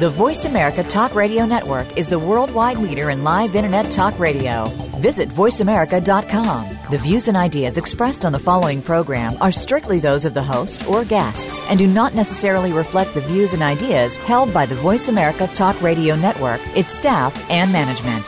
The Voice America Talk Radio Network is the worldwide leader in live Internet talk radio. Visit VoiceAmerica.com. The views and ideas expressed on the following program are strictly those of the host or guests and do not necessarily reflect the views and ideas held by the Voice America Talk Radio Network, its staff, and management.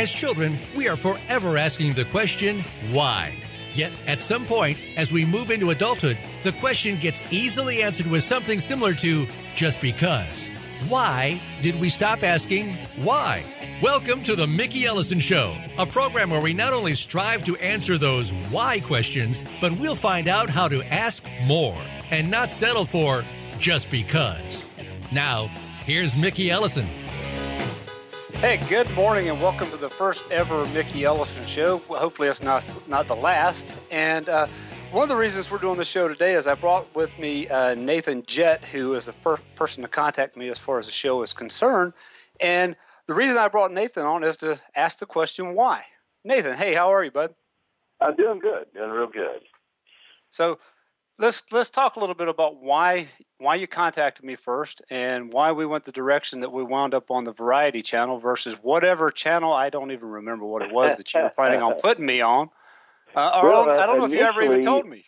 As children, we are forever asking the question, why? Yet, at some point, as we move into adulthood, the question gets easily answered with something similar to just because. Why did we stop asking why? Welcome to the Mickey Ellison Show, a program where we not only strive to answer those why questions, but we'll find out how to ask more and not settle for just because. Now, here's Mickey Ellison. Hey, good morning and welcome to the first ever Mickey Ellison show. Well, hopefully, it's not not the last. And uh, one of the reasons we're doing the show today is I brought with me uh, Nathan Jett, who is the first person to contact me as far as the show is concerned. And the reason I brought Nathan on is to ask the question why. Nathan, hey, how are you, bud? I'm doing good, doing real good. So let's let's talk a little bit about why why you contacted me first and why we went the direction that we wound up on the variety channel versus whatever channel I don't even remember what it was that you were planning on putting me on. Uh, well, I don't know if you ever even told me.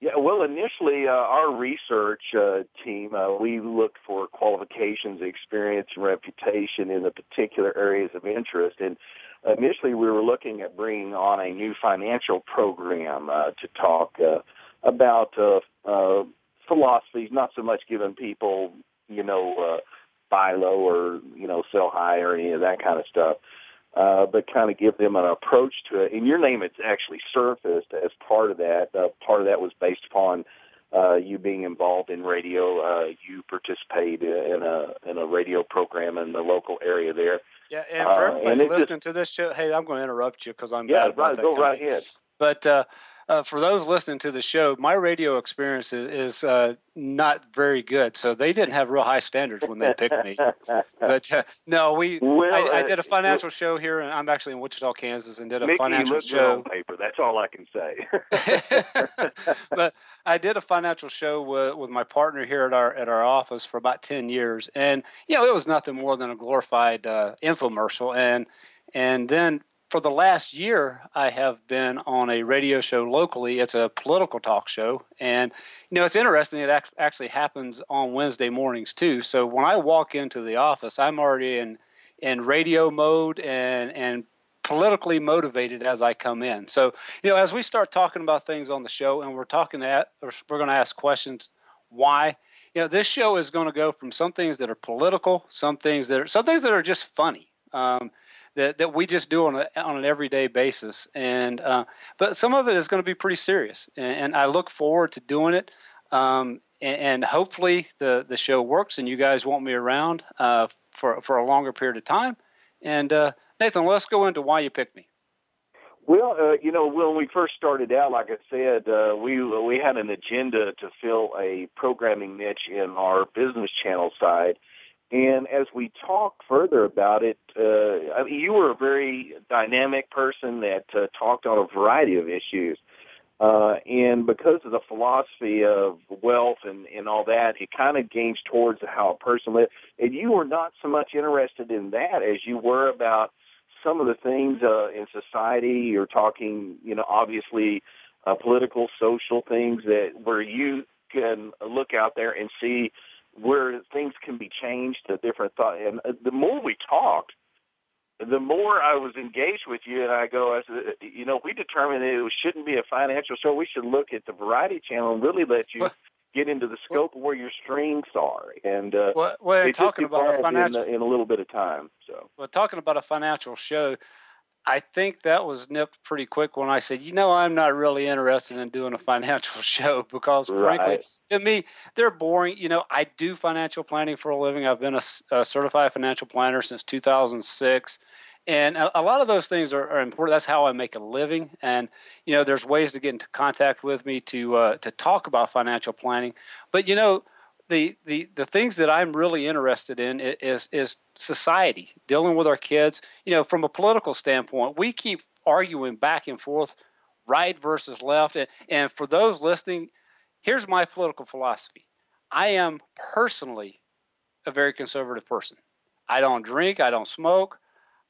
Yeah, well, initially, uh, our research uh, team, uh, we looked for qualifications, experience, and reputation in the particular areas of interest. And initially, we were looking at bringing on a new financial program uh, to talk uh, about philosophies, not so much giving people, you know, uh, buy low or, you know, sell high or any of that kind of stuff, uh, but kind of give them an approach to it. In your name, it's actually surfaced as part of that. Uh, part of that was based upon uh, you being involved in radio. Uh, you participate in a in a radio program in the local area there. Yeah, and for everybody uh, and listening just, to this show, hey, I'm going to interrupt you because I'm yeah, bad about right, that. Go right ahead. But uh, uh, for those listening to the show, my radio experience is, is uh, not very good. So they didn't have real high standards when they picked me. but uh, no, we well, I, I, did a uh, financial show here, and I'm actually in Wichita, Kansas, and did a Mickey, financial show. paper. That's all I can say. but I did a financial show with, with my partner here at our at our office for about ten years, and you know it was nothing more than a glorified uh, infomercial, and and then for the last year, I have been on a radio show locally. It's a political talk show. And, you know, it's interesting. It ac- actually happens on Wednesday mornings, too. So when I walk into the office, I'm already in, in radio mode and, and politically motivated as I come in. So, you know, as we start talking about things on the show and we're talking that, we're going to ask questions why, you know, this show is going to go from some things that are political, some things that are, some things that are just funny. Um, that, that we just do on, a, on an everyday basis. And uh, but some of it is going to be pretty serious, and, and, I look forward to doing it. Um, and, and, hopefully the the show works, and you guys want me around uh, for for a longer period of time. And uh, Nathan, let's go into why you picked me. Well, uh, you know, when we first started out, like I said, uh, we we had an agenda to fill a programming niche in our business channel side, and as we talk further about it, uh, I mean, you were a very dynamic person that uh, talked on a variety of issues. Uh, and because of the philosophy of wealth and, and all that, it kind of gains towards how a person lives. And you were not so much interested in that as you were about some of the things uh, in society. You're talking, you know, obviously uh, political, social things that where you can look out there and see where things can be changed to different thought. And uh, the more we talked, the more I was engaged with you, and I go, I said, you know, we determined it shouldn't be a financial show. We should look at the variety channel and really let you get into the scope of where your strengths are. And uh, well, well talking about a financial in, in, a little bit of time. So, well, talking about a financial show, I think that was nipped pretty quick when I said, you know, I'm not really interested in doing a financial show because, right. frankly, to me, they're boring. You know, I do financial planning for a living. I've been a, a certified financial planner since 2006. And a, a lot of those things are, are, important. That's how I make a living. And you know, there's ways to get into contact with me to uh, to talk about financial planning. But you know, the, the the things that I'm really interested in is is society, dealing with our kids. You know, from a political standpoint, we keep arguing back and forth, right versus left. And, and for those listening, here's my political philosophy. I am personally a very conservative person. I don't drink, I don't smoke.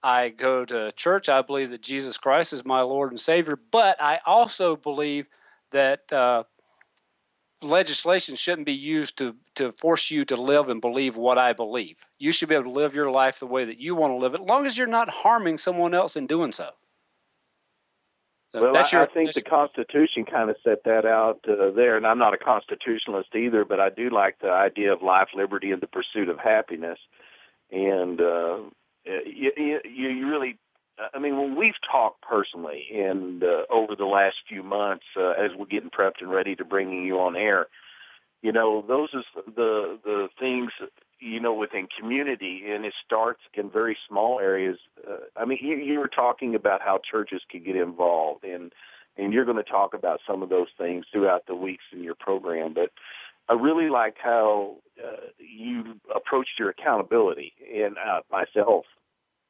I go to church. I believe that Jesus Christ is my Lord and Savior, but I also believe that uh, legislation shouldn't be used to, to force you to live and believe what I believe. You should be able to live your life the way that you want to live it, as long as you're not harming someone else in doing so. so well, I, your, I, think the Constitution kind of set that out uh, there, and I'm not a constitutionalist either, but I do like the idea of life, liberty, and the pursuit of happiness. And uh, you, you, you really I mean, when we've talked personally and uh, over the last few months, uh, as we're getting prepped and ready to bringing you on air, you know, those are the the things you know within community, and it starts in very small areas. Uh, I mean, you, you were talking about how churches can get involved, and and you're going to talk about some of those things throughout the weeks in your program, but. I really liked how uh, you approached your accountability, and uh, myself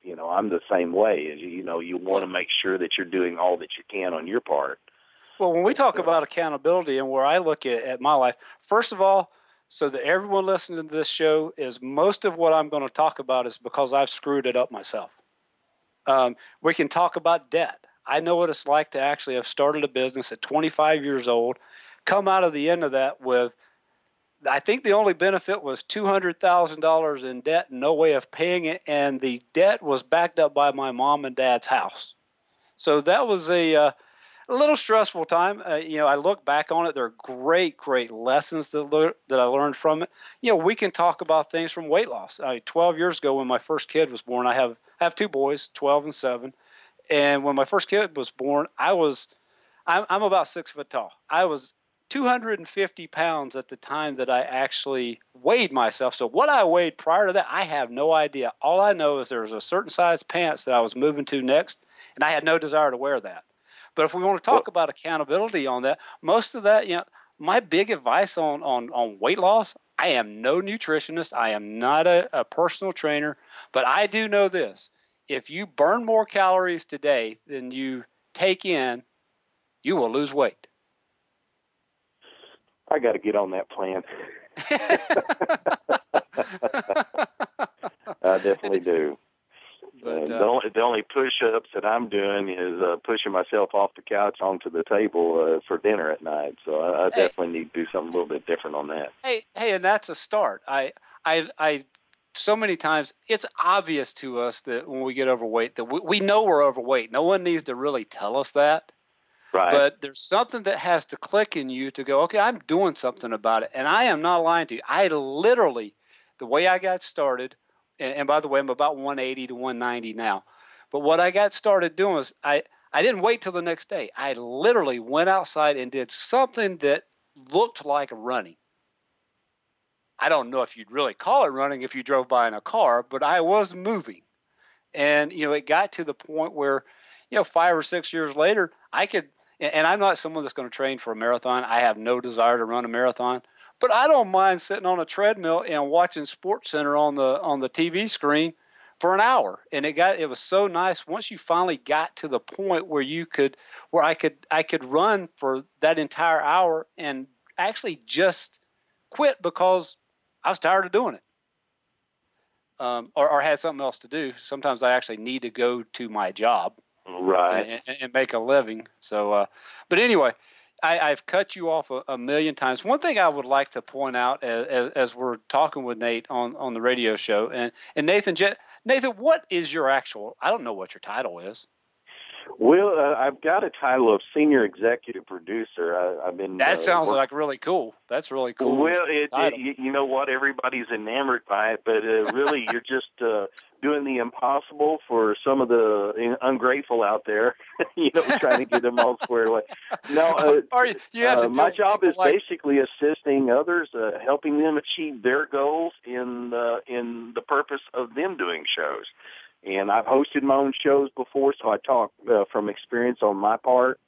you know, I'm the same way. You know, you want to make sure that you're doing all that you can on your part. Well, when we talk about accountability and where I look at, at my life, first of all, so that everyone listening to this show is most of what I'm going to talk about is because I've screwed it up myself. Um, we can talk about debt. I know what it's like to actually have started a business at 25 years old, come out of the end of that with I think the only benefit was two hundred thousand dollars in debt, no way of paying it, and the debt was backed up by my mom and dad's house. So that was a, uh, a little stressful time. Uh, you know, I look back on it; there are great, great lessons that le- that I learned from it. You know, we can talk about things from weight loss. I, Twelve years ago, when my first kid was born, I have I have two boys, twelve and seven, and when my first kid was born, I was I'm, I'm about six foot tall. I was 250 pounds at the time that I actually weighed myself. So what I weighed prior to that, I have no idea. All I know is there was a certain size pants that I was moving to next, and I had no desire to wear that. But if we want to talk about accountability on that, most of that, you know, my big advice on on on weight loss, I am no nutritionist. I am not a, a personal trainer, but I do know this: if you burn more calories today than you take in, you will lose weight. I got to get on that plan. I definitely do. But, uh, the only the only push-ups that I'm doing is uh, pushing myself off the couch onto the table uh, for dinner at night. So I, I hey, definitely need to do something a little bit different on that. Hey, hey, and that's a start. I, I, I. So many times it's obvious to us that when we get overweight that we, we know we're overweight. No one needs to really tell us that. Right. But there's something that has to click in you to go, okay, I'm doing something about it. And I am not lying to you. I literally, the way I got started, and, and by the way, I'm about 180 to 190 now. But what I got started doing was I, I didn't wait till the next day. I literally went outside and did something that looked like running. I don't know if you'd really call it running if you drove by in a car, but I was moving. And, you know, it got to the point where, you know, five or six years later, I could and I'm not someone that's going to train for a marathon. I have no desire to run a marathon, but I don't mind sitting on a treadmill and watching Sports Center on the on the TV screen for an hour. And it got it was so nice once you finally got to the point where you could where I could I could run for that entire hour and actually just quit because I was tired of doing it. Um, or, or had something else to do. Sometimes I actually need to go to my job right and, and, make a living so uh, but anyway I, have cut you off a, a, million times. One thing I would like to point out as, as, we're talking with Nate on, on the radio show, and, and Nathan, Nathan, what is your actual? I don't know what your title is. Well, uh, I've got a title of senior executive producer. I, have been. That uh, sounds like really cool. That's really cool. Well, it, it, you, you know what? Everybody's enamored by it, but uh, really, you're just uh, doing the impossible for some of the ungrateful out there. you know, trying to get them all squared away. No, uh, Are you, you have uh, my job is like... basically assisting others, uh, helping them achieve their goals in uh, in the purpose of them doing shows And I've hosted my own shows before, so I talk uh, from experience on my part,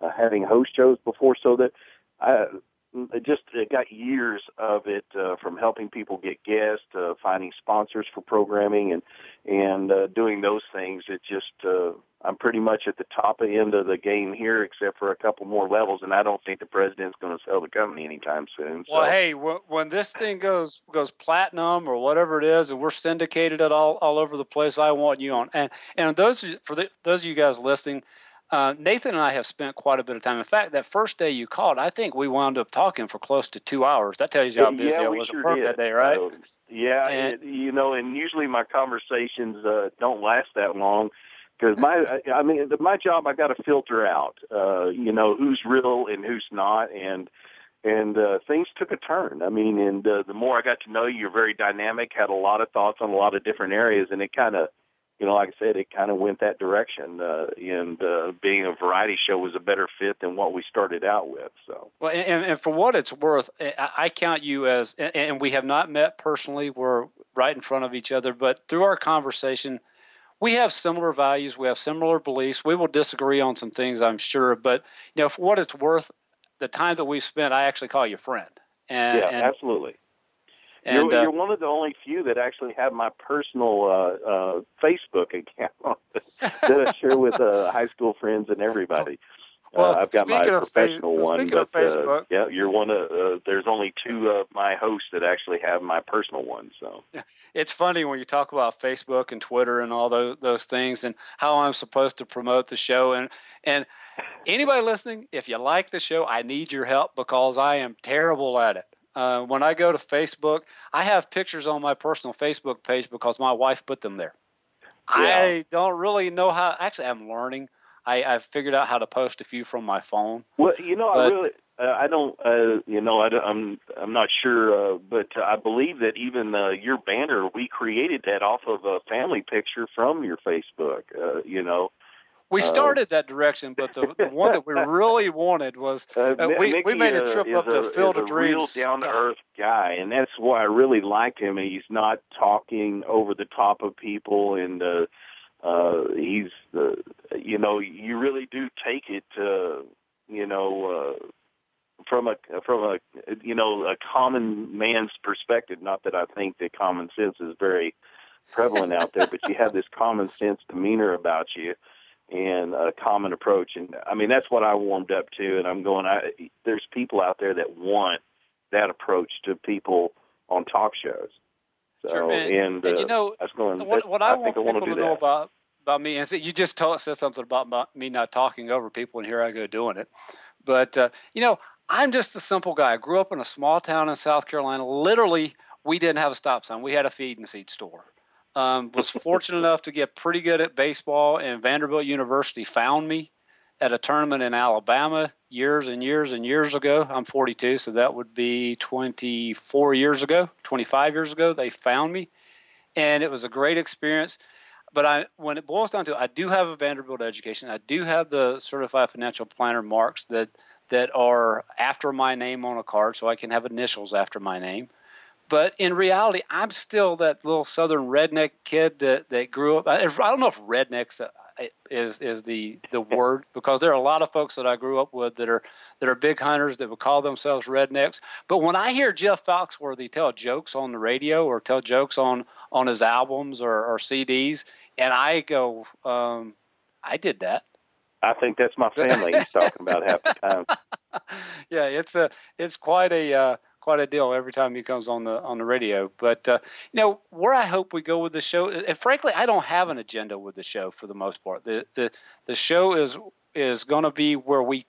uh, having host shows before, so that I just got years of it uh, from helping people get guests, uh, finding sponsors for programming, and and uh, doing those things. It just uh, I'm pretty much at the top end of the game here, except for a couple more levels, and I don't think the president's going to sell the company anytime soon. So. Well, hey, when this thing goes goes platinum or whatever it is, and we're syndicated it all all over the place, I want you on. And and those for the, those of you guys listening. Uh, Nathan and I have spent quite a bit of time. In fact, that first day you called, I think we wound up talking for close to two hours. That tells you how busy yeah, I was sure at work did. that day, right? Uh, yeah, and, it, you know, and usually my conversations uh, don't last that long because my I mean my job I got to filter out uh you know who's real and who's not and and uh things took a turn. I mean and uh, the more I got to know you you're very dynamic had a lot of thoughts on a lot of different areas and it kind of you know like I said it kind of went that direction uh and uh being a variety show was a better fit than what we started out with so. Well and and for what it's worth I count you as and we have not met personally we're right in front of each other but through our conversation we have similar values, we have similar beliefs. We will disagree on some things, I'm sure, but you know, for what it's worth, the time that we've spent, I actually call you friend. And, yeah, and, absolutely. And, you're, uh, you're, one of the only few that actually have my personal uh, uh, Facebook account that I share with uh, high school friends and everybody. Well, uh, I've got my professional fa- one, but uh, yeah, you're one of. Uh, there's only two of my hosts that actually have my personal one. So it's funny when you talk about Facebook and Twitter and all those those things, and how I'm supposed to promote the show. And and anybody listening, if you like the show, I need your help because I am terrible at it. Uh, when I go to Facebook, I have pictures on my personal Facebook page because my wife put them there. Yeah. I don't really know how. Actually, I'm learning. I, I've figured out how to post a few from my phone. Well, you know, But- I really, uh, I don't, uh, you know, I don't, I'm, I'm not sure, uh, but I believe that even uh, your banner, we created that off of a family picture from your Facebook. Uh, you know, We Uh, started that direction, but the, the one that we really wanted was uh, Uh, we- we made a uh, trip up to a, Field is of a real Dreams. down to earth guy, and that's why I really like him. He's not talking over the top of people, and uh, uh, he's, uh, you know, you really do take it, uh, you know. Uh, from a from a you know a common man's perspective. Not that I think that common sense is very prevalent out there, but you have this common sense demeanor about you and a common approach. And I mean that's what I warmed up to. And I'm going. I there's people out there that want that approach to people on talk shows. So Sure, and- and, uh, and you know, going. what, what I, I want think I want people to to know about about me is that you just told, said something about my, me not talking over people, and here I go doing it. But uh, you know, I'm just a simple guy. I grew up in a small town in South Carolina. Literally, we didn't have a stop sign. We had a feed and seed store. Um, was fortunate enough to get pretty good at baseball, and Vanderbilt University found me at a tournament in Alabama years and years and years ago. I'm 42, so that would be 24 years ago, 25 years ago. They found me, and it was a great experience. But I, when it boils down to it, I do have a Vanderbilt education. I do have the certified financial planner marks that that are after my name on a card, so I can have initials after my name. But in reality, I'm still that little southern redneck kid that, that grew up. I, I don't know if rednecks is is the the word because there are a lot of folks that I grew up with that are that are big hunters that would call themselves rednecks. But when I hear Jeff Foxworthy tell jokes on the radio or tell jokes on on his albums or, or CDs, and I go, um, I did that. I think that's my family he's talking about half the time. yeah, it's a it's quite a uh, quite a deal every time he comes on the on the radio. But uh, you know where I hope we go with the show, and frankly, I don't have an agenda with the show for the most part. The the the show is is going to be where we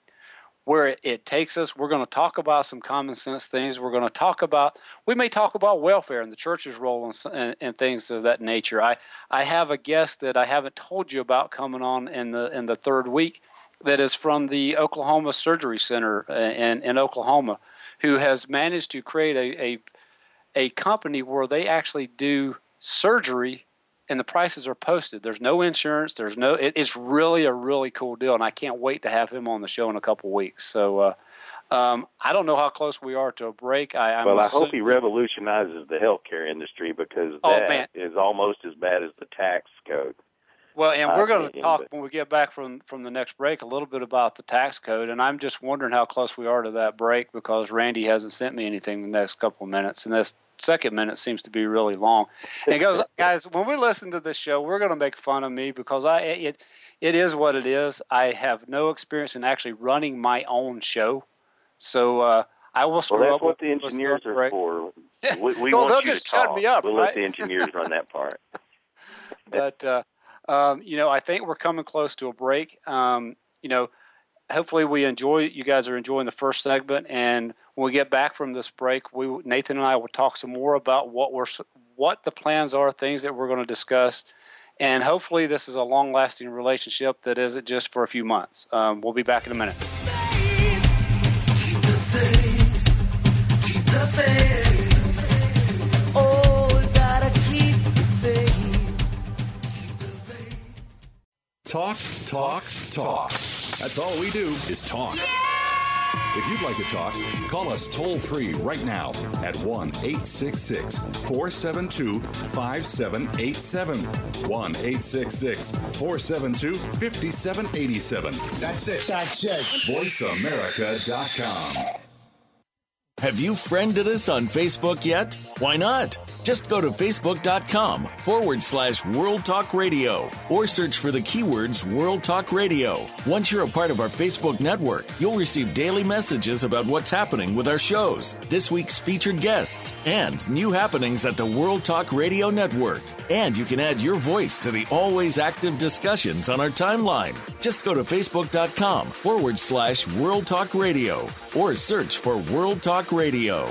where it takes us. We're going to talk about some common sense things. We're going to talk about we may talk about welfare and the church's role and, and, and things of that nature. I I have a guest that I haven't told you about coming on in the in the third week that is from the Oklahoma Surgery Center in, in Oklahoma, who has managed to create a, a, a company where they actually do surgery and the prices are posted. There's no insurance. There's no. It, it's really a really cool deal, and I can't wait to have him on the show in a couple weeks. So, uh, Um, I don't know how close we are to a break. I, I'm well, I assuming, hope he revolutionizes the healthcare industry because Oh, that man. is almost as bad as the tax code. Well, and we're going to talk when we get back from from the next break a little bit about the tax code, and I'm just wondering how close we are to that break because Randy hasn't sent me anything the next couple of minutes, and this second minute seems to be really long. And goes, guys, when we listen to this show, we're going to make fun of me because I it it is what it is. I have no experience in actually running my own show, so uh, I will screw Well, that's up what with- the engineers are break. for. We, we Well, want they'll you just to shut talk. me up, We'll right? let the engineers run that part. but uh, um, you know, I think we're coming close to a break. Um, you know, hopefully we enjoy. You guys are enjoying the first segment, and when we get back from this break, we Nathan and I will talk some more about what we're what the plans are, things that we're going to discuss, and hopefully this is a long-lasting relationship that isn't just for a few months. Um, we'll be back in a minute. Talk, talk, talk. That's all we do is talk. If you'd like to talk, call us toll free right now at 1 866 472 5787. 1 866 472 5787. That's it. That's it. VoiceAmerica.com. Have you friended us on Facebook yet? Why not? Just go to facebook.com forward slash World Talk Radio or search for the keywords World Talk Radio. Once you're a part of our Facebook network, you'll receive daily messages about what's happening with our shows, this week's featured guests, and new happenings at the World Talk Radio Network. And you can add your voice to the always active discussions on our timeline. Just go to facebook.com forward slash World Talk Radio or search for World Talk Radio.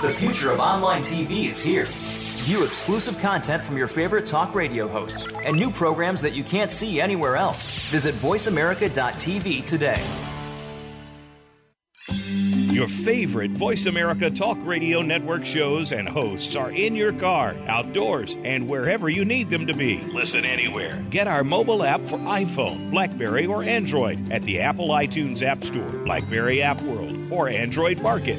The future of online TV is here. View exclusive content from your favorite talk radio hosts and new programs that you can't see anywhere else. Visit VoiceAmerica.tv today. Your favorite Voice America Talk Radio Network shows and hosts are in your car, outdoors, and wherever you need them to be. Listen anywhere. Get our mobile app for iPhone, Blackberry, or Android at the Apple iTunes App Store, Blackberry App World, or Android Market.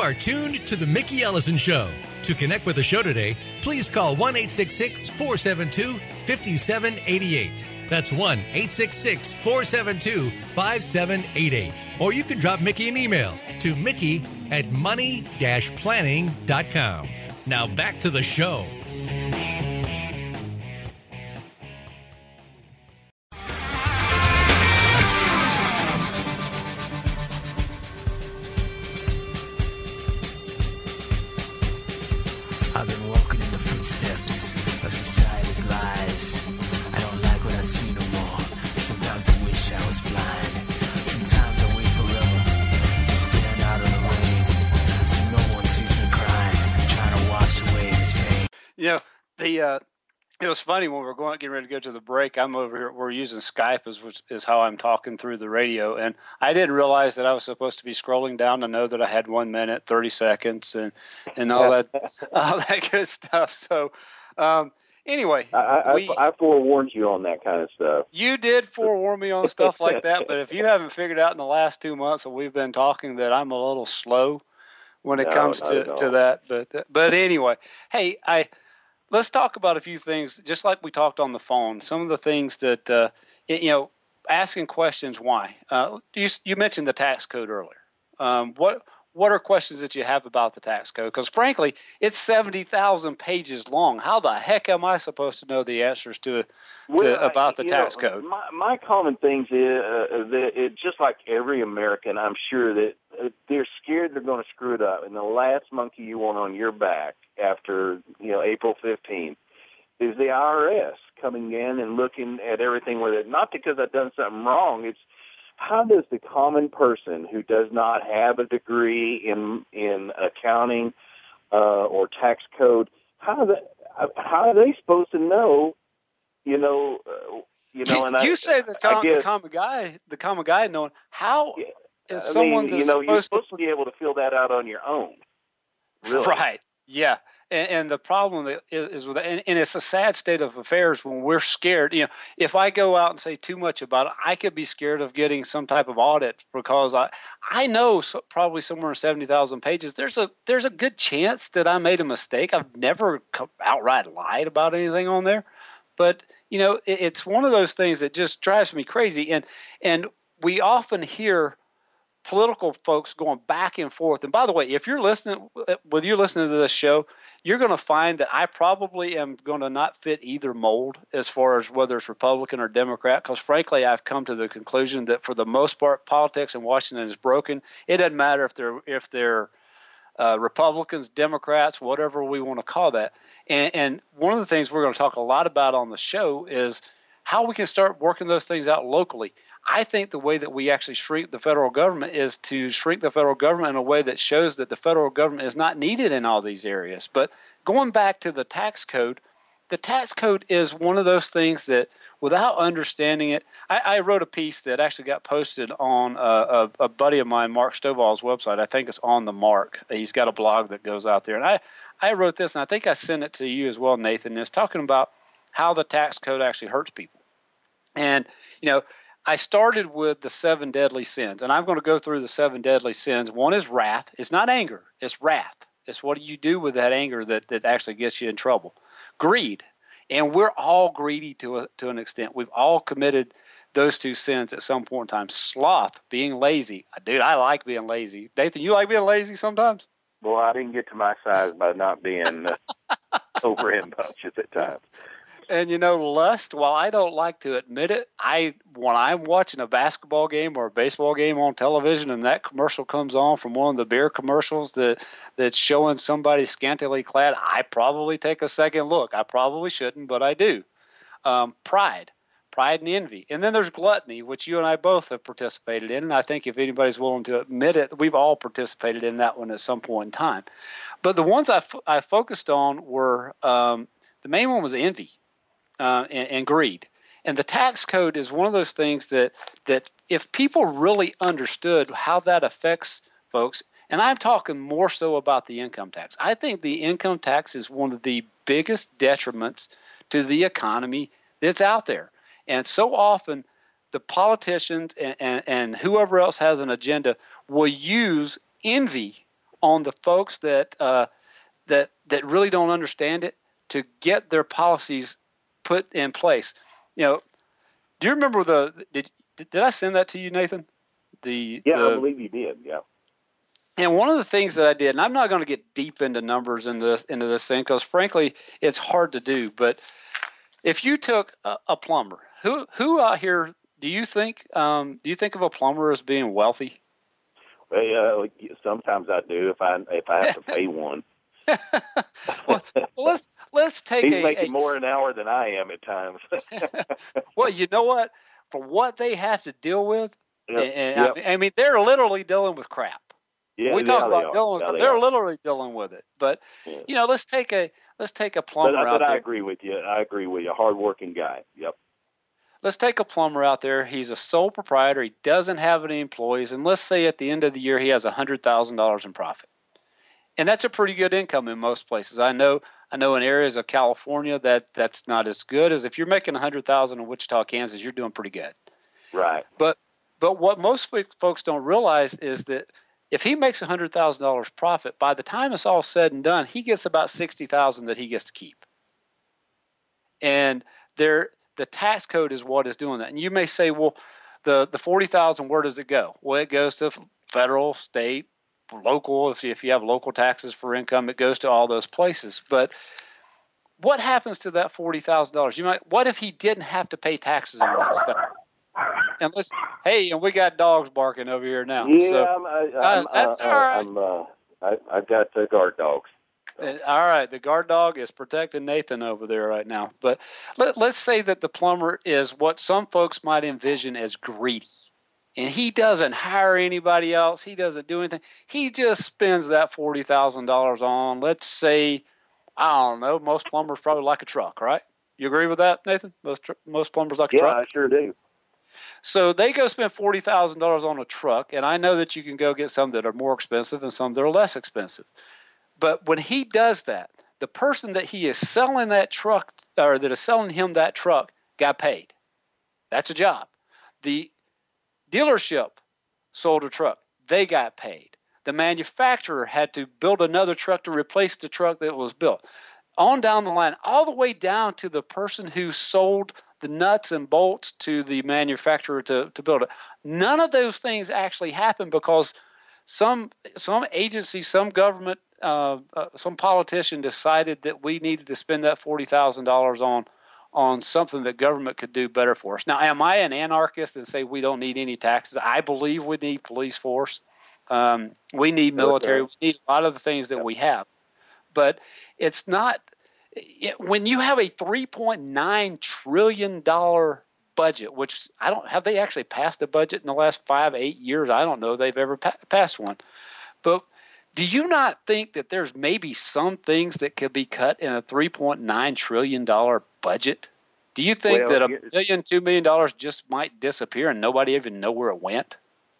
You are tuned to The Mickey Ellison Show. To connect with the show today, please call 1 472 5788. That's 1 472 5788. Or you can drop Mickey an email to Mickey at money planning.com. Now back to the show. I've been walking in the footsteps of society's lies. I don't like what I see no more. Sometimes I wish I was blind. Sometimes I wait forever to stand out of the rain. So the uh, it was funny when we were going getting ready to go to the break. I'm over here. We're using Skype as which is how I'm talking through the radio, and I didn't realize that I was supposed to be scrolling down to know that I had one minute thirty seconds and and all that all that good stuff. So, um, anyway, I, I, we I forewarned you on that kind of stuff. you did forewarn me on stuff like that, but if you haven't figured out in the last two months that we've been talking that I'm a little slow when it No, comes to, to that. But but anyway, hey, I let's talk about a few things, just like we talked on the phone. Some of the things that uh, you know, asking questions. Why? Uh, you you mentioned the tax code earlier. Um, what what are questions that you have about the tax code? Because frankly, it's seventy thousand pages long. How the heck am I supposed to know the answers to, to Well, about the tax know, code? My, my common things is uh, that it, just like every American, I'm sure that uh, they're scared they're going to screw it up, and the last monkey you want on your back after you know April 15th is the IRS coming in and looking at everything with it. Not because I've done something wrong. It's how does the common person who does not have a degree in in accounting uh, or tax code how the, how are they supposed to know? You know, uh, you know, and you I, say the, com- the common guy, the common guy, knowing how is I someone mean, you know, you're supposed to to be able to fill that out on your own. Really. Right. Yeah. And, and the problem i- is with and, and it's a sad state of affairs when we're scared. You know, if I go out and say too much about it, I could be scared of getting some type of audit because I I know so, probably somewhere in seventy thousand pages. There's a there's a good chance that I made a mistake. I've never outright lied about anything on there, but you know, it, it's one of those things that just drives me crazy. And and we often hear political folks going back and forth. And by the way, if you're listening, whether you're listening to this show, you're going to find that I probably am going to not fit either mold as far as whether it's Republican or Democrat. Because frankly, I've come to the conclusion that for the most part, politics in Washington is broken. It doesn't matter if they're if they're uh, Republicans, Democrats, whatever we want to call that. And, and one of the things we're going to talk a lot about on the show is how we can start working those things out locally. I think the way that we actually shrink the federal government is to shrink the federal government in a way that shows that the federal government is not needed in all these areas. But going back to the tax code, the tax code is one of those things that without understanding it, I, I wrote a piece that actually got posted on a, a, a buddy of mine, Mark Stovall's website. I think it's on the Mark. He's got a blog that goes out there, and I I wrote this, and I think I sent it to you as well, Nathan. It's talking about how the tax code actually hurts people, and you know. I started with the seven deadly sins, and I'm going to go through the seven deadly sins. One is wrath. It's not anger. It's wrath. It's what do you do with that anger that, that actually gets you in trouble. Greed, and we're all greedy to a, to an extent. We've all committed those two sins at some point in time. Sloth, being lazy. Dude, I like being lazy. Nathan, you like being lazy sometimes? Well, I didn't get to my size by not being uh, over ambitious at times. And you know, lust. While I don't like to admit it, I when I'm watching a basketball game or a baseball game on television, and that commercial comes on from one of the beer commercials that that's showing somebody scantily clad, I probably take a second look. I probably shouldn't, but I do. Um, pride, pride and envy, and then there's gluttony, which you and I both have participated in. And I think if anybody's willing to admit it, we've all participated in that one at some point in time. But the ones I, f- I focused on were um, the main one was envy uh, and, and greed. And the tax code is one of those things that that if people really understood how that affects folks, and I'm talking more so about the income tax. I think the income tax is one of the biggest detriments to the economy that's out there. And so often the politicians and, and, and whoever else has an agenda will use envy on the folks that uh, that that really don't understand it to get their policies put in place. You know, do you remember the did did I send that to you, Nathan? The Yeah, the, I believe you did. Yeah. and one of the things that I did, and I'm not going to get deep into numbers in this into this thing because frankly, it's hard to do. But if you took a, a plumber, who who out here do you think um, do you think of a plumber as being wealthy? Well, uh, sometimes I do if I if I have to pay one. Well, let's let's take He's a, making a- more an hour than I am at times. well, you know what? For what they have to deal with, Yep, and, yep. I, I mean, they're literally dealing with crap. Yeah, we talk about dealing with they they're are. literally dealing with it. But Yeah. you know, let's take a let's take a But, plumber uh, I- out but I there. agree with you. I agree with you. Hardworking guy. Yep. let's take a plumber out there. He's a sole proprietor. He doesn't have any employees, and let's say at the end of the year he has hundred thousand dollars in profit, and that's a pretty good income in most places. I know. I know in areas of California that that's not as good as if you're making hundred thousand in Wichita, Kansas. You're doing pretty good. Right. But but what most folks don't realize is that if he makes $100,000 profit, by the time it's all said and done, he gets about 60,000 that he gets to keep. And there the tax code is what is doing that. And you may say, well, the the 40,000 where does it go? Well, it goes to federal, state, local if you, if you have local taxes for income, it goes to all those places. But what happens to that $40,000? You might what if he didn't have to pay taxes on that stuff? And let's hey, and we got dogs barking over here now. Yeah, so, I'm, I, I'm, uh, that's uh, all right. I'm, uh, I, I've got the guard dogs. Uh, All right, the guard dog is protecting Nathan over there right now. But let, let's say that the plumber is what some folks might envision as greedy. And he doesn't hire anybody else. He doesn't do anything. He just spends that $40,000 on, let's say, I don't know, most plumbers probably like a truck, right? You agree with that, Nathan? Most, tr- most plumbers like a Yeah, truck? I sure do. So they go spend forty thousand dollars on a truck, and I know that you can go get some that are more expensive and some that are less expensive. But when he does that, the person that he is selling that truck or that is selling him that truck got paid. That's a job. The dealership sold a truck, they got paid. The manufacturer had to build another truck to replace the truck that was built. On down the line, all the way down to the person who sold the nuts and bolts to the manufacturer to, to build it. None of those things actually happen because some some agency, some government, uh, uh, some politician decided that we needed to spend that forty thousand dollars on on something that government could do better for us. Now, am I an anarchist and say we don't need any taxes? I believe we need police force. Um, we need military. We need a lot of the things that we have, but it's not it, when you have a 3.9 trillion dollar budget, which I don't have they actually passed a budget in the last five eight years. I don't know they've ever pa- passed one, but do you not think that there's maybe some things that could be cut in a 3.9 trillion dollar budget? Do you think Well, that a million, two million dollars just might disappear and nobody even know where it went?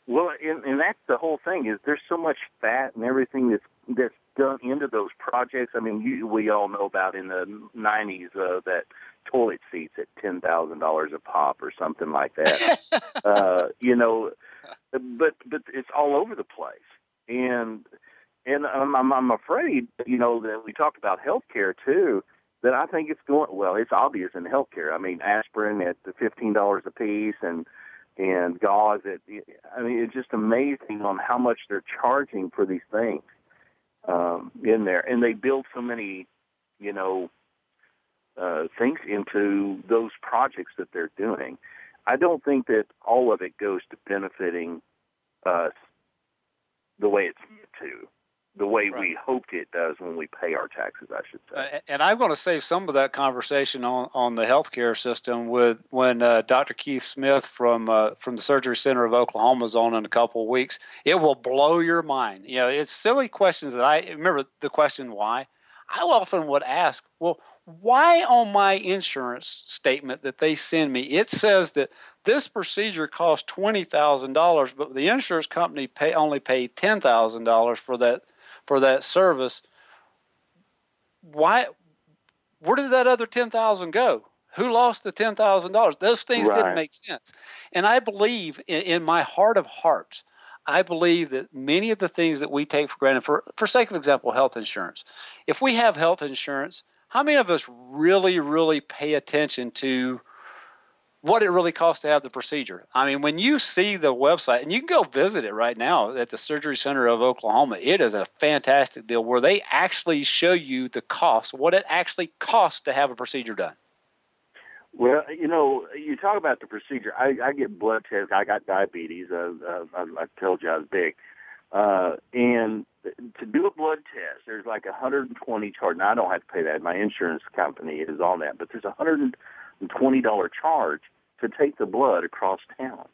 Well, and, and that's the whole thing is there's so much fat and everything that's that's done into those projects. I mean, you, we all know about in the '90s uh, that toilet seats at ten thousand dollars a pop or something like that. uh, you know, but but it's all over the place, and and I'm I'm, I'm afraid you know that we talked about healthcare too. That I think it's going well. It's obvious in healthcare. I mean, aspirin at the fifteen dollars a piece, and and gauze. At, I mean, it's just amazing on how much they're charging for these things um, in there, and they build so many, you know, uh, things into those projects that they're doing. I don't think that all of it goes to benefiting us the way it's to, the way we hoped it does when we pay our taxes. I should say. Uh, and I'm going to save some of that conversation on, on the healthcare system with when uh, Dr. Keith Smith from uh, from the Surgery Center of Oklahoma is on in a couple of weeks. It will blow your mind. You know, it's silly questions that I remember the question why. I often would ask, well, why on my insurance statement that they send me it says that this procedure costs twenty thousand dollars, but the insurance company pay only paid ten thousand dollars for that for that service. Why? Where did that other ten thousand go? Who lost the ten thousand dollars? Those things Right. didn't make sense. And I believe in, in my heart of hearts, I believe that many of the things that we take for granted, for for sake of example, health insurance. If we have health insurance, how many of us really, really pay attention to what it really costs to have the procedure. I mean, when you see the website, and you can go visit it right now at the Surgery Center of Oklahoma, it is a fantastic deal where they actually show you the cost, what it actually costs to have a procedure done. Well, you know, you talk about the procedure. I, I get blood tests. I got diabetes. I, I, I told you I was big. Uh, and to do a blood test, there's like 120 charge. Now I don't have to pay that. My insurance company is on that, but there's 100. $20 charge to take the blood across town.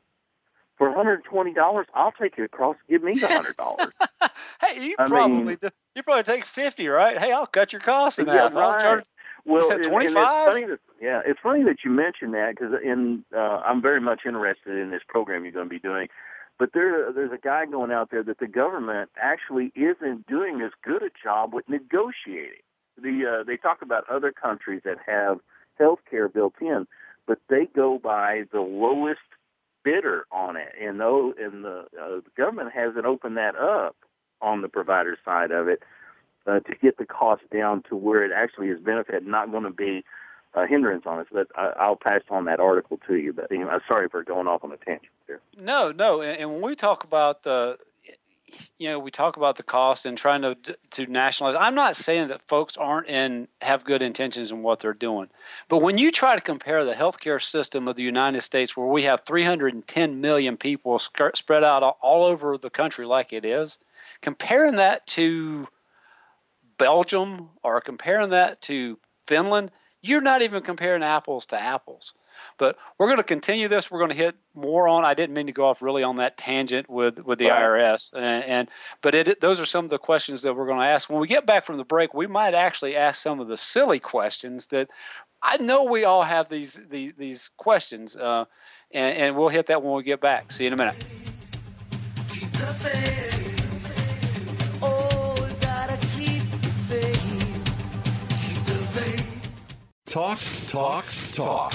For $120, I'll take it across. Give me the $100. hey, you I probably mean, do, you probably take 50, right? Hey, I'll cut your cost in yeah, that. Right. Well, 25. Yeah, it's funny that you mentioned that because in uh, I'm very much interested in this program you're going to be doing. But there, there's a guy going out there that the government actually isn't doing as good a job with negotiating. The uh, they talk about other countries that have health care built in, but they go by the lowest bidder on it, and though and the, uh, the government hasn't opened that up on the provider side of it uh, to get the cost down to where it actually is benefit, not going to be a hindrance on us. But I, I'll pass on that article to you. But you know, sorry for going off on a tangent there. No, no. And, and when we talk about the, you know, we talk about the cost and trying to to nationalize. I'm not saying that folks aren't in have good intentions in what they're doing, but when you try to compare the healthcare system of the United States, where we have 310 million people spread out all over the country like it is, comparing that to Belgium or comparing that to Finland, you're not even comparing apples to apples. But we're going to continue this. We're going to hit more on. I didn't mean to go off really on that tangent with with the IRS, and, and but it, those are some of the questions that we're going to ask when we get back from the break. We might actually ask some of the silly questions that I know we all have these these, these questions, uh, and, and we'll hit that when we get back. See you in a minute. Talk, talk, talk.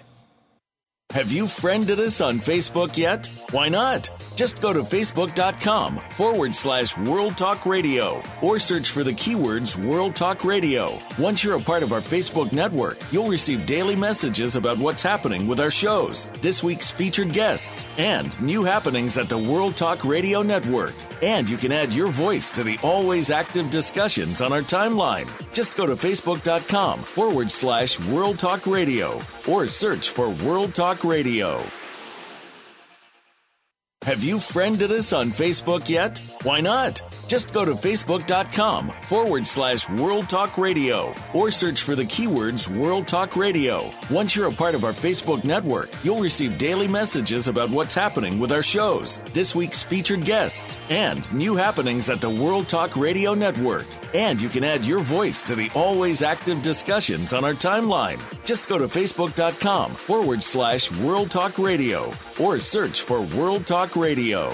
Have you friended us on Facebook yet? Why not? Just go to facebook.com forward slash World Talk Radio or search for the keywords World Talk Radio. Once you're a part of our Facebook network, you'll receive daily messages about what's happening with our shows, this week's featured guests, and new happenings at the World Talk Radio Network. And you can add your voice to the always active discussions on our timeline. Just go to facebook.com forward slash World Talk Radio or search for World Talk Radio. Have you friended us on Facebook yet? Why not? Just go to facebook.com forward slash World Talk Radio or search for the keywords World Talk Radio. Once you're a part of our Facebook network, you'll receive daily messages about what's happening with our shows, this week's featured guests, and new happenings at the World Talk Radio Network. And you can add your voice to the always active discussions on our timeline. Just go to facebook.com forward slash World Talk Radio or search for World Talk Radio.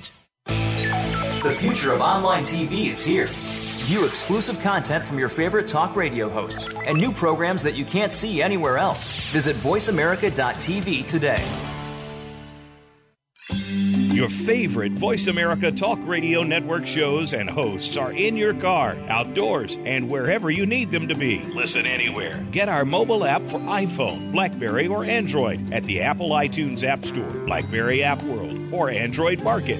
The future of online TV is here. View exclusive content from your favorite talk radio hosts and new programs that you can't see anywhere else. Visit VoiceAmerica.tv today. Your favorite Voice America Talk Radio Network shows and hosts are in your car, outdoors, and wherever you need them to be. Listen anywhere. Get our mobile app for iPhone, Blackberry, or Android at the Apple iTunes App Store, Blackberry App World, or Android Market.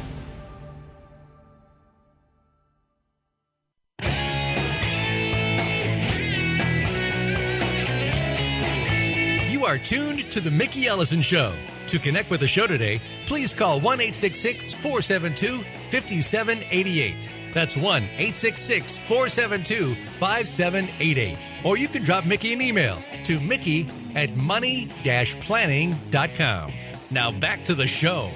Are tuned to The Mickey Ellison Show. To connect with the show today, please call 1 472 5788. That's 1 472 5788. Or you can drop Mickey an email to Mickey at money planning.com. Now back to the show.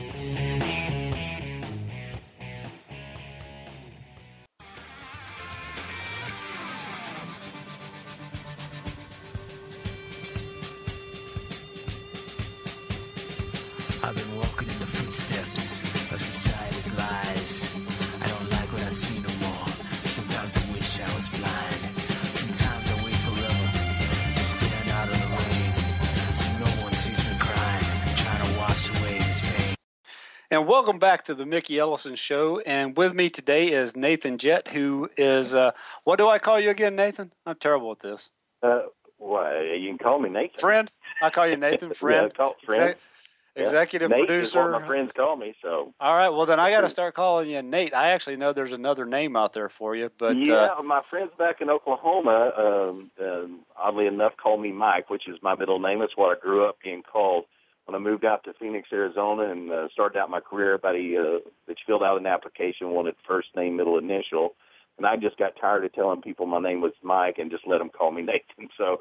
And welcome back to the Mickey Ellison Show. And with me today is Nathan Jett, who is, uh, what do I call you again, Nathan? I'm terrible at this. Uh, well, you can call me Nathan. Friend? I call you Nathan, friend. yeah, call, friend. Exec- executive Nate producer. Is what my friends call me. So. All right. Well, then I got to start calling you Nate. I actually know there's another name out there for you, but yeah, uh, my friends back in Oklahoma, um, um, oddly enough, call me Mike, which is my middle name. It's what I grew up being called. When I moved out to Phoenix, Arizona, and uh, started out my career, everybody uh, that filled out an application wanted first name, middle initial, and I just got tired of telling people my name was Mike and just let them call me Nathan. So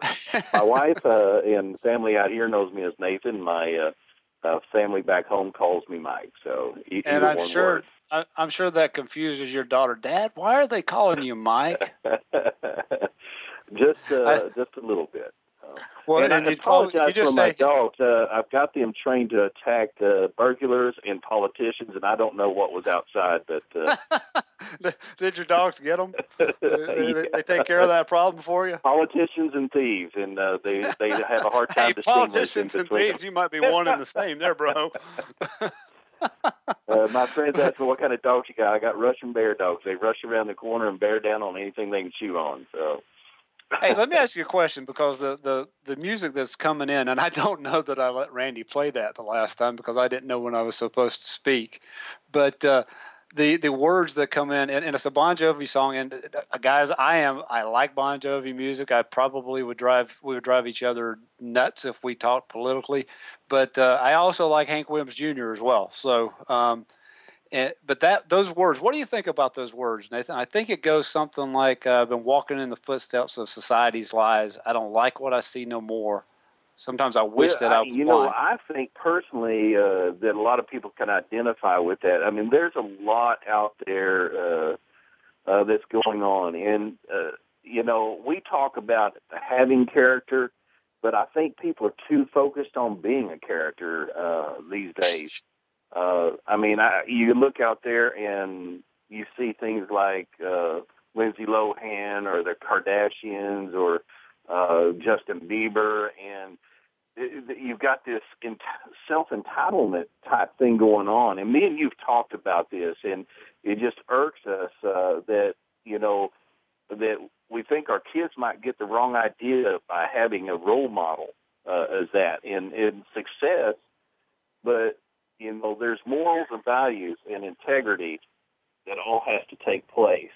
my wife uh, and family out here knows me as Nathan. My uh, uh, family back home calls me Mike. So and I'm one sure. I, I'm sure that confuses your daughter. Dad, why are they calling you Mike? just uh, I- just a little bit. Well, and, and I apologize you just for my dogs. Uh, I've got them trained to attack uh, burglars and politicians, and I don't know what was outside, but uh, Did your dogs get them? they, they- they take care of that problem for you? politicians and thieves, and uh, they they have a hard time Hey, politicians and thieves, you might be one and the same there, bro. Uh, my friends asked me what kind of dogs you got. I got Russian bear dogs. They rush around the corner and bear down on anything they can chew on. So hey, let me ask you a question because the, the, the music that's coming in, and I don't know that I let Randy play that the last time because I didn't know when I was supposed to speak, but uh, the the words that come in, and, and it's a Bon Jovi song, and uh, guys, I am I like Bon Jovi music. I probably would drive we would drive each other nuts if we talked politically, but uh, I also like Hank Williams Jr. as well. So. Um, and, but that those words, what do you think about those words, Nathan? I think it goes something like, uh, "I've been walking in the footsteps of society's lies. I don't like what I see no more. Sometimes I wish Well, that I was you know. I think personally uh, that a lot of people can identify with that. I mean, there's a lot out there uh, uh, that's going on, and uh, you know, we talk about having character, but I think people are too focused on being a character uh, these days. Uh, I mean, I, you look out there and you see things like uh, Lindsay Lohan or the Kardashians or uh, Justin Bieber, and it- it- you've got this ent- self entitlement type thing going on. And me and you've talked about this, and it just irks us uh, that you know that we think our kids might get the wrong idea by having a role model uh, as that in in success, but you know there's morals and values and integrity that all has to take place.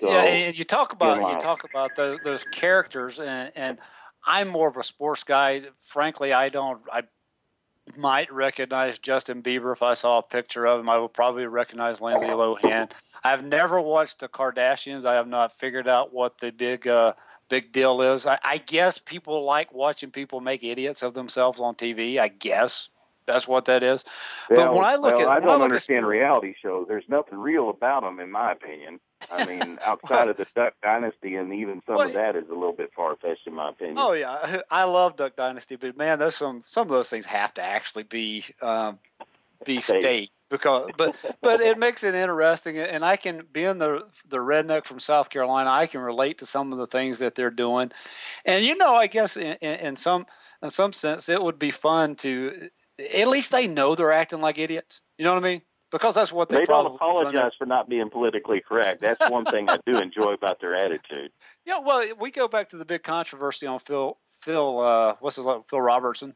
So, yeah, and you talk about you talk about those those characters, and and I'm more of a sports guy. Frankly, I don't. I might recognize Justin Bieber if I saw a picture of him. I would probably recognize Lindsay Lohan. I've never watched the Kardashians. I have not figured out what the big uh, big deal is. I, I guess people like watching people make idiots of themselves on TV. I guess that's what that is. but when I look well, at I don't at understand reality shows. There's nothing real about them, in my opinion. I mean, outside of the Duck Dynasty, and even some Well, of that is a little bit far fetched, in my opinion. Oh yeah, I love Duck Dynasty, but man, those some some of those things have to actually be um, be Staged. staged because but but it makes it interesting, and I can being the the redneck from South Carolina, I can relate to some of the things that they're doing, and you know, I guess in, in, in some in some sense, it would be fun to at least they know they're acting like idiots. You know what I mean? Because that's what they, they don't apologize for not being politically correct. That's one thing I do enjoy about their attitude. Yeah, well, we go back to the big controversy on Phil Phil uh, what's his name? Phil Robertson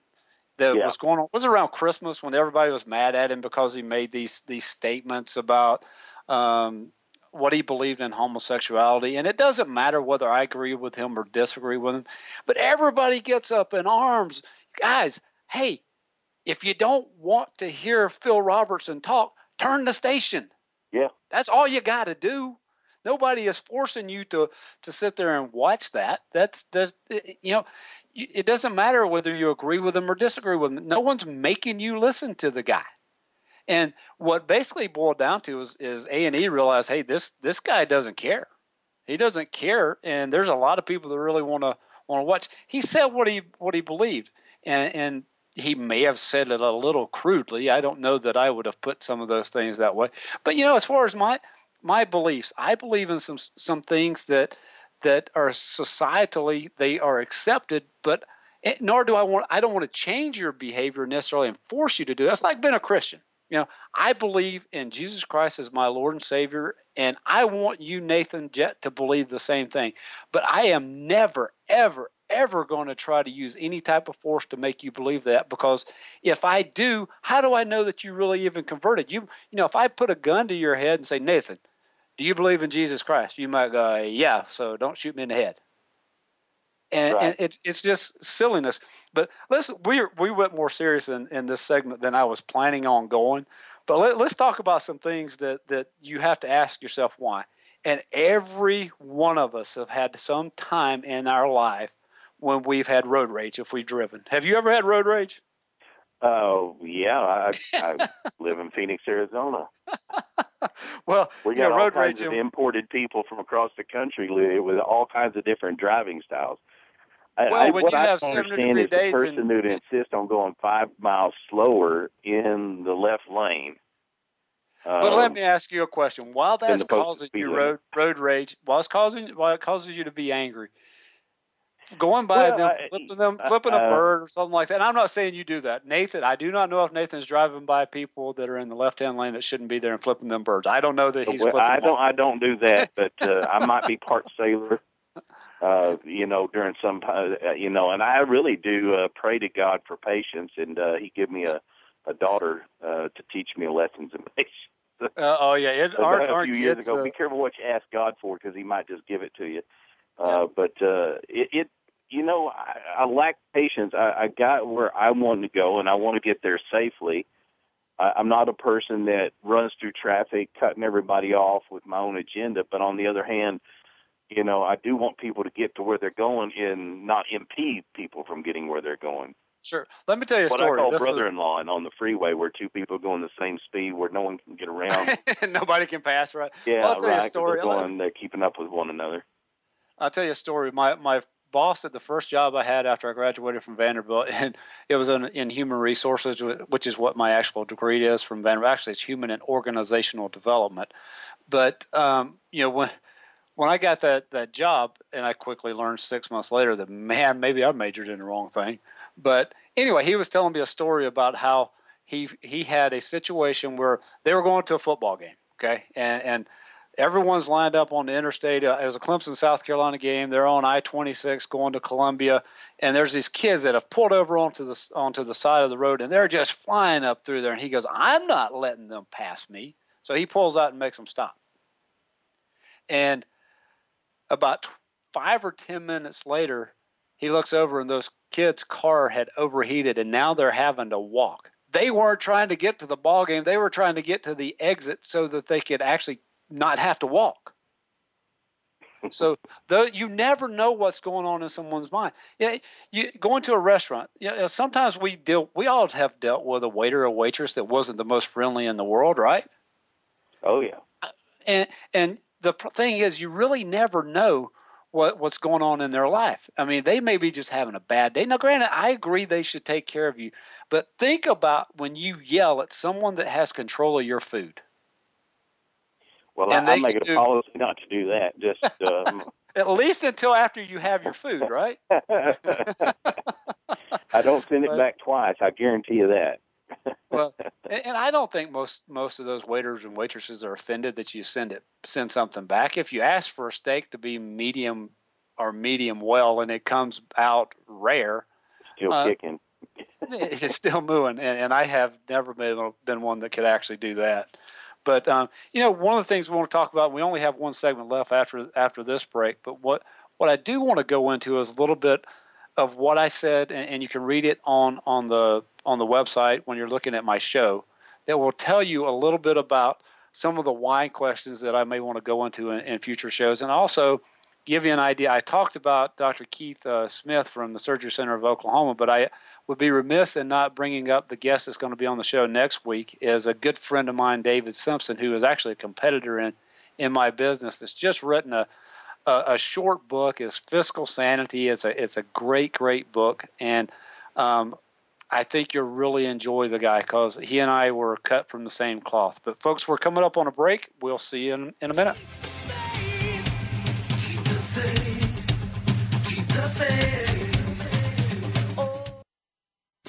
that Yeah. was going on was around Christmas when everybody was mad at him because he made these these statements about um, what he believed in homosexuality, and it doesn't matter whether I agree with him or disagree with him, but everybody gets up in arms, guys. Hey, if you don't want to hear Phil Robertson talk, turn the station. Yeah. That's all you got to do. Nobody is forcing you to to sit there and watch that. That's that's eh, eh, you know, you- it doesn't matter whether you agree with them or disagree with them. No one's making you listen to the guy. And what basically boiled down to is is A and E realized, hey, this this guy doesn't care. He doesn't care, and there's a lot of people that really want to want to watch. He said what he what he believed, and and he may have said it a little crudely. I don't know that I would have put some of those things that way. But you know, as far as my my beliefs, I believe in some some things that that are societally they are accepted, but it, nor do I want I don't want to change your behavior necessarily and force you to do. it. That's like being a Christian. You know, I believe in Jesus Christ as my Lord and Savior, and I want you, Nathan Jett, to believe the same thing. But I am never, ever, ever going to try to use any type of force to make you believe that because if I do, how do I know that you really even converted? You you know, if I put a gun to your head and say, Nathan, do you believe in Jesus Christ? You might go, yeah, so don't shoot me in the head. And, right. and it's it's just silliness. But listen, we we went more serious in, in this segment than I was planning on going. But let, let's talk about some things that that you have to ask yourself why. And every one of us have had some time in our life when we've had road rage if we've driven. Have you ever had road rage? Oh yeah, I, I live in Phoenix, Arizona. well, we got all kinds of imported people from across the country with all kinds of different driving styles. Well, I, when what you I have understand is the person and, who'd insist on going five miles slower in the left lane. But um, let me ask you a question. While that's causing you road road rage, while it's causing while it causes you to be angry, going by well, them, I, flipping them, flipping uh, a bird or something like that. And I'm not saying you do that, Nathan. I do not know if Nathan's driving by people that are in the left-hand lane that shouldn't be there and flipping them birds. I don't know that he's. Well, flipping I them don't. I don't do that, but uh, I might be part sailor. Uh, you know, during some, uh, you know, and I really do uh, pray to God for patience, and uh, He give me a a daughter uh, to teach me lessons in patience. Uh, oh yeah, it, our, a few years ago. uh, Be careful what you ask God for, because He might just give it to you. Uh, but uh, it, it, you know, I, I lack patience. I, I got where I want to go, and I want to get there safely. I, I'm not a person that runs through traffic, cutting everybody off with my own agenda. But on the other hand, you know, I do want people to get to where they're going and not impede people from getting where they're going. Sure. Let me tell you a what story. I call This brother-in-law, and on the freeway where two people going the same speed, where no one can get around. Nobody can pass, right? yeah, Well, I'll tell you a story. They're going, they're keeping up with one another. I'll tell you a story. My my boss at the first job I had after I graduated from Vanderbilt, and it was in, in human resources, which is what my actual degree is from Vanderbilt. Actually, it's human and organizational development. But um, you know when when I got that that job, and I quickly learned six months later that man, maybe I majored in the wrong thing. But anyway, he was telling me a story about how he he had a situation where they were going to a football game, okay, and and everyone's lined up on the interstate. Uh, it was a Clemson, South Carolina game. They're on I-26 going to Columbia, and there's these kids that have pulled over onto the onto the side of the road, and they're just flying up through there. And he goes, "I'm not letting them pass me." So he pulls out and makes them stop. And about five or ten minutes later, he looks over, and those kids' car had overheated, and now they're having to walk. They weren't trying to get to the ball game; they were trying to get to the exit so that they could actually not have to walk. so though you never know what's going on in someone's mind. Yeah, you going to a restaurant. You know, sometimes we deal. We all have dealt with a waiter or waitress that wasn't the most friendly in the world, right? Oh yeah. Uh, and and the thing is, you really never know what what's going on in their life. I mean, they may be just having a bad day. Now, granted, I agree they should take care of you, but think about when you yell at someone that has control of your food. Well, And I, I make it do- a policy not to do that. Just um, At least until after you have your food, right? I don't send it But- back twice. I guarantee you that. well, and, and I don't think most most of those waiters and waitresses are offended that you send it send something back. If you ask for a steak to be medium or medium well and it comes out rare, Still Uh, kicking. it's still mooing, and, and I have never been been one that could actually do that. But um, you know, one of the things we want to talk about. We only have one segment left after after this break. But what what I do want to go into is a little bit of what I said, and, and you can read it on on the on the website when you're looking at my show. That will tell you a little bit about some of the why questions that I may want to go into in, in future shows, and also give you an idea. I talked about Dr. Keith uh, Smith from the Surgery Center of Oklahoma, but I would be remiss in not bringing up the guest that's going to be on the show next week is a good friend of mine, David Simpson, who is actually a competitor in in my business. That's just written a a, a short book. is Fiscal Sanity. It's a it's a great great book, and um, I think you'll really enjoy the guy because he and I were cut from the same cloth. But folks, we're coming up on a break. We'll see you in, in a minute.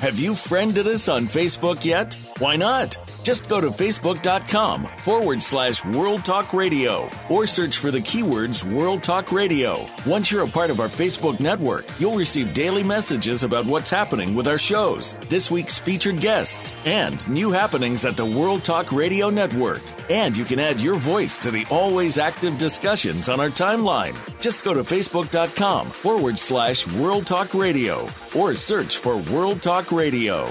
Have you friended us on Facebook yet? Why not? Just go to facebook.com forward slash World Talk Radio or search for the keywords World Talk Radio. Once you're a part of our Facebook network, you'll receive daily messages about what's happening with our shows, this week's featured guests, and new happenings at the World Talk Radio Network. And you can add your voice to the always active discussions on our timeline. Just go to facebook.com forward slash World Talk Radio or search for World Talk Radio.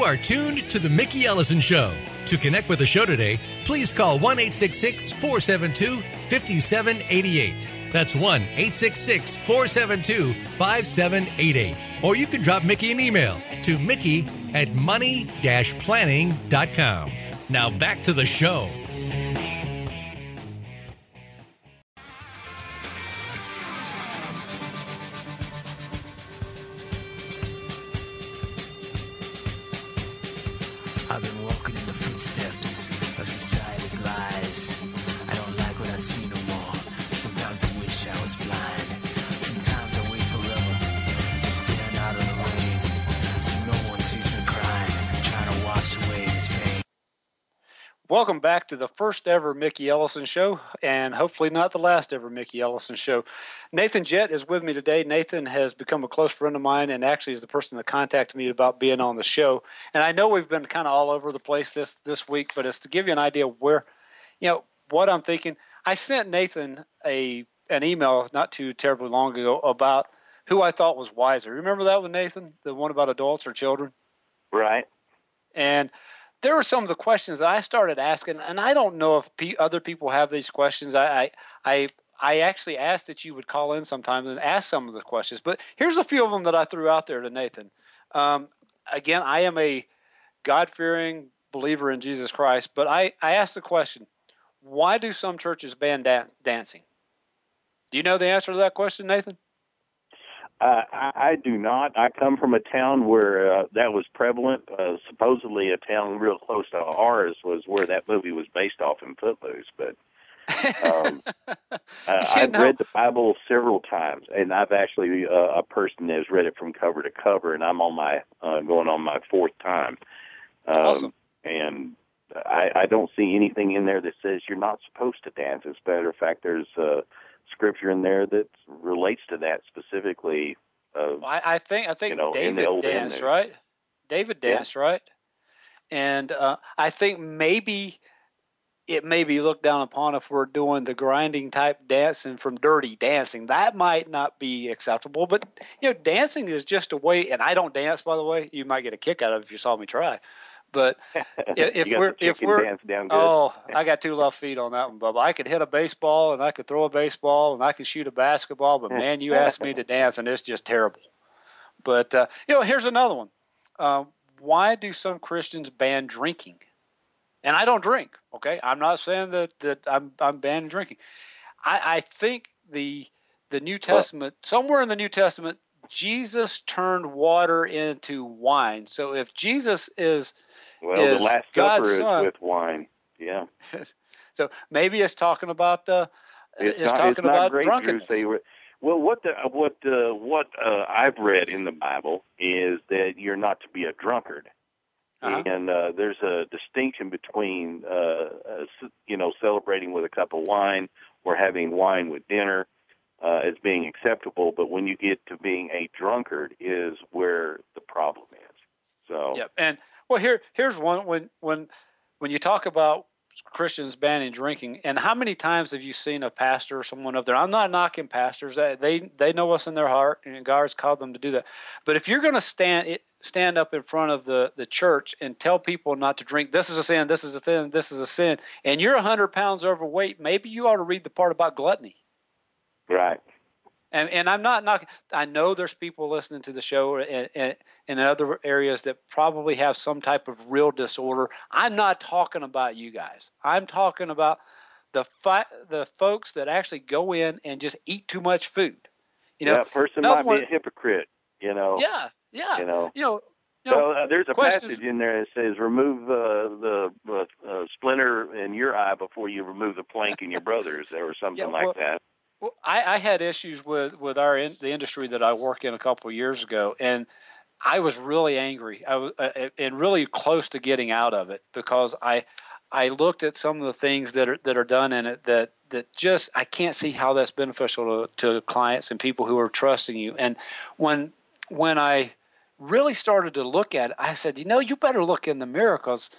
You are tuned to The Mickey Ellison Show. To connect with the show today, please call 1 472 5788. That's 1 472 5788. Or you can drop Mickey an email to Mickey at money planning.com. Now back to the show. Welcome back to the first ever Mickey Ellison show, and hopefully not the last ever Mickey Ellison show. Nathan Jett is with me today. Nathan has become a close friend of mine, and actually is the person that contacted me about being on the show. And I know we've been kind of all over the place this this week, but it's to give you an idea where, you know, what I'm thinking. I sent Nathan a an email not too terribly long ago about who I thought was wiser. Remember that one, Nathan? The one about adults or children? Right. And there were some of the questions that I started asking, and I don't know if pe other people have these questions. I, I, I, actually asked that you would call in sometimes and ask some of the questions. But here's a few of them that I threw out there to Nathan. Um, again, I am a God fearing believer in Jesus Christ, but I, I asked the question why do some churches ban dan- dancing? Do you know the answer to that question, Nathan? Uh, I, I do not. I come from a town where uh, that was prevalent. Uh, supposedly, a town real close to ours was where that movie was based off in Footloose. But um, uh, I've know- read the Bible several times, and I've actually uh, a person that has read it from cover to cover, and I'm on my uh, going on my fourth time. Um, Awesome. And I, I don't see anything in there that says you're not supposed to dance. As a matter of fact, there's uh, scripture in there that relates to that specifically. Uh, I, I think I think You know, David danced, right? David Yeah. danced, right? And uh, I think maybe it may be looked down upon if we're doing the grinding type dancing from dirty dancing. That might not be acceptable, but you know, dancing is just a way. And I don't dance, by the way. You might get a kick out of it if you saw me try. But if we're if we're dance down good. oh, I got two left feet on that one, Bubba. I could hit a baseball and I could throw a baseball and I could shoot a basketball, but man, you asked me to dance and it's just terrible. But uh, you know, here's another one. Uh, why do some Christians ban drinking? And I don't drink. Okay, I'm not saying that that I'm I'm banning drinking. I, I think the the New Testament somewhere in the New Testament, Jesus turned water into wine. So if Jesus is Well, is the Last God's Supper is son, with wine. Yeah. so maybe it's talking about uh, It's, it's, not, talking it's about grape drunkenness. juice. They were, well, what the what uh, what uh, I've read in the Bible is that you're not to be a drunkard, Uh-huh. and uh, there's a distinction between uh, uh, you know celebrating with a cup of wine or having wine with dinner uh, as being acceptable, but when you get to being a drunkard is where the problem is. So Yep. And well, here here's one when when when you talk about Christians banning drinking, and how many times have you seen a pastor or someone up there? I'm not knocking pastors; they they, know what's in their heart, and God's called them to do that. But if you're going to stand stand up in front of the the church and tell people not to drink, this is a sin, this is a sin, this is a sin, and you're 100 pounds overweight, maybe you ought to read the part about gluttony. Right. And and I'm not knocking. I know there's people listening to the show and, and, and in other areas that probably have some type of real disorder. I'm not talking about you guys. I'm talking about the fi- the folks that actually go in and just eat too much food. You know, yeah, person might one- be a hypocrite. You know. yeah, yeah. You know. You know, you know, So uh, there's a questions- passage in there that says, "Remove uh, the uh, uh, splinter in your eye before you remove the plank in your brother's," or something Yeah, like that. Well, I, I had issues with with our in, the industry that I work in a couple of years ago, and I was really angry. I was uh, and really close to getting out of it because I I looked at some of the things that are that are done in it that that just I can't see how that's beneficial to, to clients and people who are trusting you. And when when I really started to look at it, I said, you know, you better look in the mirror because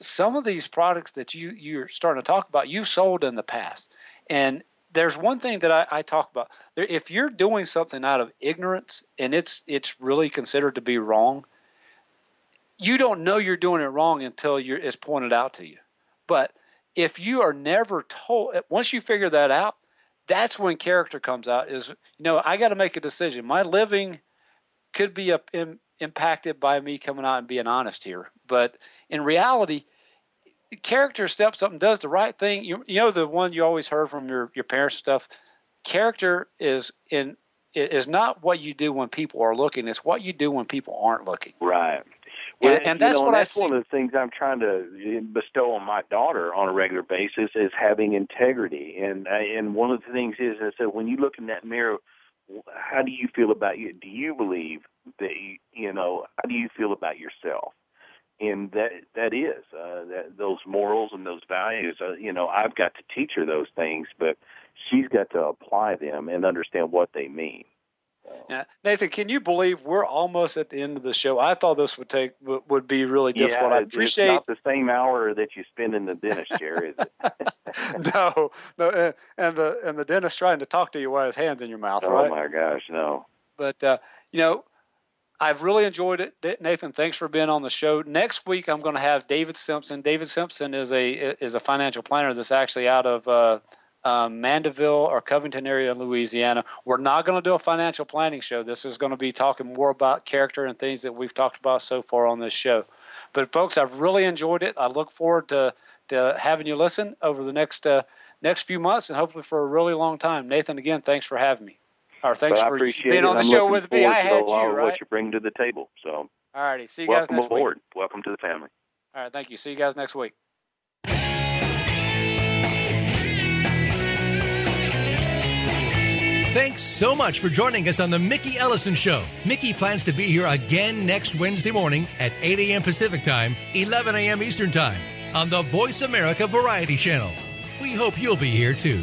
some of these products that you you're starting to talk about, you've sold in the past, and there's one thing that I, I talk about. If you're doing something out of ignorance and it's it's really considered to be wrong, you don't know you're doing it wrong until you're, it's pointed out to you. But if you are never told, eh, once you figure that out, that's when character comes out. Is you know I got to make a decision. My living could be a, im, impacted by me coming out and being honest here, but in reality, character steps up and does the right thing. You, you know the one you always heard from your your parents and stuff. Character is in is not what you do when people are looking. It's what you do when people aren't looking. Right. And- Well, and you that's know, what I that's one of the things I'm trying to bestow on my daughter on a regular basis is having integrity. And uh, and one of the things is I said when you look in that mirror, how do you feel about you? Do you believe that you, you know? How do you feel about yourself? And that that is uh, that those morals and those values. Uh, you know, I've got to teach her those things, but she's got to apply them and understand what they mean. Yeah. Nathan, can you believe we're almost at the end of the show? I thought this would take would be really difficult. yeah, I it's appreciate not the same hour that you spend in the dentist chair, is it? no, no, and, and the and the dentist trying to talk to you while his hands in your mouth, Oh right? my gosh, no. But uh, you know, I've really enjoyed it, Nathan. Thanks for being on the show. Next week, I'm going to have David Simpson. David Simpson is a is a financial planner that's actually out of uh, um, Mandeville or Covington area in Louisiana. We're not going to do a financial planning show. This is going to be talking more about character and things that we've talked about so far on this show. But folks, I've really enjoyed it. I look forward to to having you listen over the next uh, next few months and hopefully for a really long time. Nathan, again, thanks for having me. Or thanks but for being on the I'm show with me. I to had you, right? what you bring to the table. So All righty. See you guys welcome next aboard. week. Welcome to the family. All right. Thank you. See you guys next week. Thanks so much for joining us on the Mickey Ellison Show. Mickey plans to be here again next Wednesday morning at 8 a.m. Pacific Time, 11 a.m. Eastern Time on the Voice America Variety Channel. We hope you'll be here too.